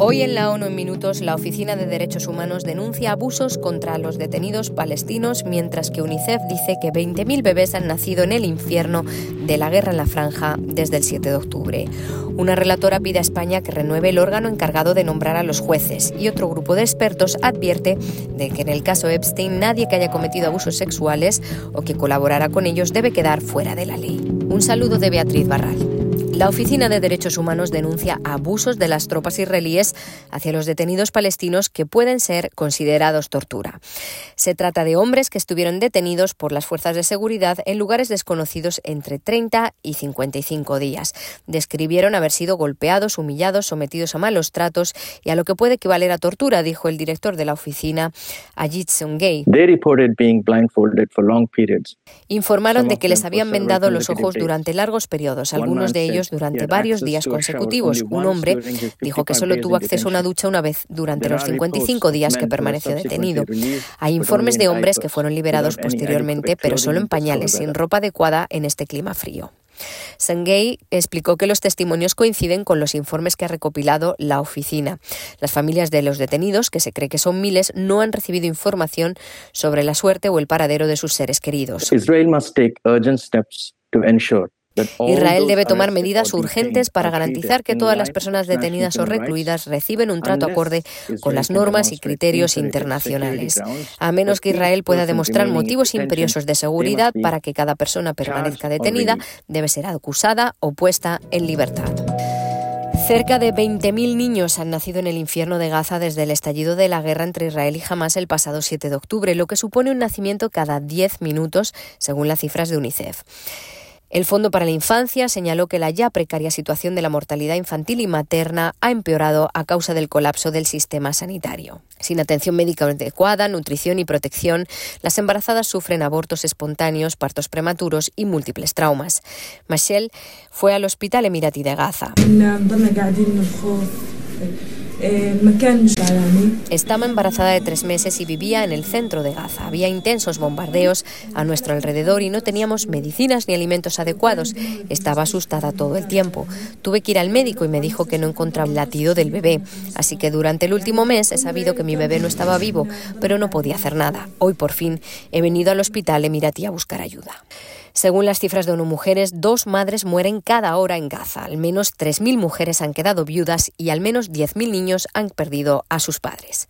Hoy en la ONU en Minutos, la Oficina de Derechos Humanos denuncia abusos contra los detenidos palestinos, mientras que UNICEF dice que 20.000 bebés han nacido en el infierno de la guerra en la franja desde el 7 de octubre. Una relatora pide a España que renueve el órgano encargado de nombrar a los jueces y otro grupo de expertos advierte de que en el caso Epstein nadie que haya cometido abusos sexuales o que colaborara con ellos debe quedar fuera de la ley. Un saludo de Beatriz Barral. La Oficina de Derechos Humanos denuncia abusos de las tropas israelíes hacia los detenidos palestinos que pueden ser considerados tortura. Se trata de hombres que estuvieron detenidos por las fuerzas de seguridad en lugares desconocidos entre 30 y 55 días. Describieron haber sido golpeados, humillados, sometidos a malos tratos y a lo que puede equivaler a tortura, dijo el director de la oficina, Ajit Sungay. Informaron de que les habían vendado los ojos durante largos periodos, algunos de ellos durante varios días consecutivos. Un hombre dijo que solo tuvo acceso a una ducha una vez durante los 55 días que permaneció detenido. Hay informes de hombres que fueron liberados posteriormente, pero solo en pañales, sin ropa adecuada en este clima frío. Sengay explicó que los testimonios coinciden con los informes que ha recopilado la oficina. Las familias de los detenidos, que se cree que son miles, no han recibido información sobre la suerte o el paradero de sus seres queridos. Israel debe tomar medidas urgentes para garantizar que todas las personas detenidas o recluidas reciben un trato acorde con las normas y criterios internacionales, a menos que Israel pueda demostrar motivos imperiosos de seguridad para que cada persona permanezca detenida, debe ser acusada o puesta en libertad. Cerca de 20.000 niños han nacido en el infierno de Gaza desde el estallido de la guerra entre Israel y Hamas el pasado 7 de octubre, lo que supone un nacimiento cada 10 minutos, según las cifras de UNICEF. El Fondo para la Infancia señaló que la ya precaria situación de la mortalidad infantil y materna ha empeorado a causa del colapso del sistema sanitario. Sin atención médica adecuada, nutrición y protección, las embarazadas sufren abortos espontáneos, partos prematuros y múltiples traumas. Michelle fue al Hospital Emirati de Gaza. Eh, Estaba embarazada de tres meses y vivía en el centro de Gaza. Había intensos bombardeos a nuestro alrededor y no teníamos medicinas ni alimentos adecuados. Estaba asustada todo el tiempo. Tuve que ir al médico y me dijo que no encontraba el latido del bebé. Así que durante el último mes he sabido que mi bebé no estaba vivo, pero no podía hacer nada. Hoy por fin he venido al hospital Emirati a buscar ayuda. Según las cifras de ONU Mujeres, dos madres mueren cada hora en Gaza. Al menos 3.000 mujeres han quedado viudas y al menos 10.000 niños han perdido a sus padres.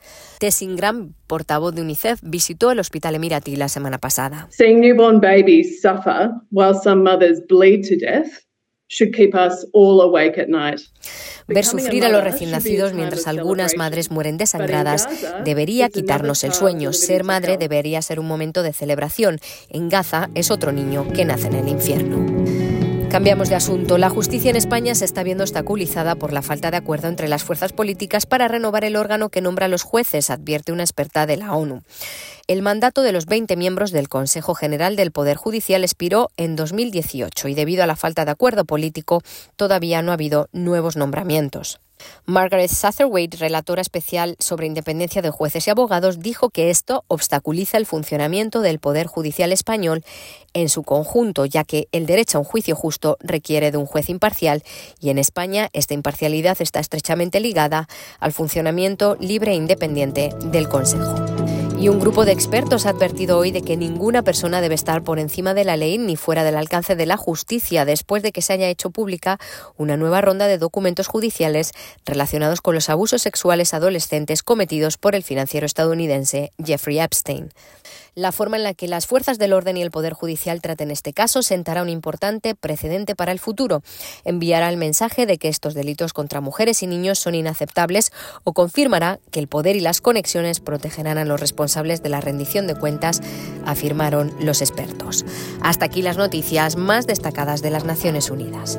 Graham, portavoz de UNICEF, visitó el hospital Emirati la semana pasada. Seeing newborn babies suffer while some mothers bleed to death should keep us all awake at night. Ver sufrir a los recién nacidos mientras algunas madres mueren desangradas debería quitarnos el sueño. Ser madre debería ser un momento de celebración. En Gaza es otro niño que nace en el infierno. Cambiamos de asunto. La justicia en España se está viendo obstaculizada por la falta de acuerdo entre las fuerzas políticas para renovar el órgano que nombra a los jueces, advierte una experta de la ONU. El mandato de los 20 miembros del Consejo General del Poder Judicial expiró en 2018 y debido a la falta de acuerdo político todavía no ha habido nuevos nombramientos. Margaret Satterwhite, relatora especial sobre independencia de jueces y abogados, dijo que esto obstaculiza el funcionamiento del Poder Judicial español en su conjunto, ya que el derecho a un juicio justo requiere de un juez imparcial y en España esta imparcialidad está estrechamente ligada al funcionamiento libre e independiente del Consejo. Y un grupo de expertos ha advertido hoy de que ninguna persona debe estar por encima de la ley ni fuera del alcance de la justicia después de que se haya hecho pública una nueva ronda de documentos judiciales relacionados con los abusos sexuales adolescentes cometidos por el financiero estadounidense Jeffrey Epstein. La forma en la que las fuerzas del orden y el Poder Judicial traten este caso sentará un importante precedente para el futuro. Enviará el mensaje de que estos delitos contra mujeres y niños son inaceptables o confirmará que el poder y las conexiones protegerán a los responsables de la rendición de cuentas, afirmaron los expertos. Hasta aquí las noticias más destacadas de las Naciones Unidas.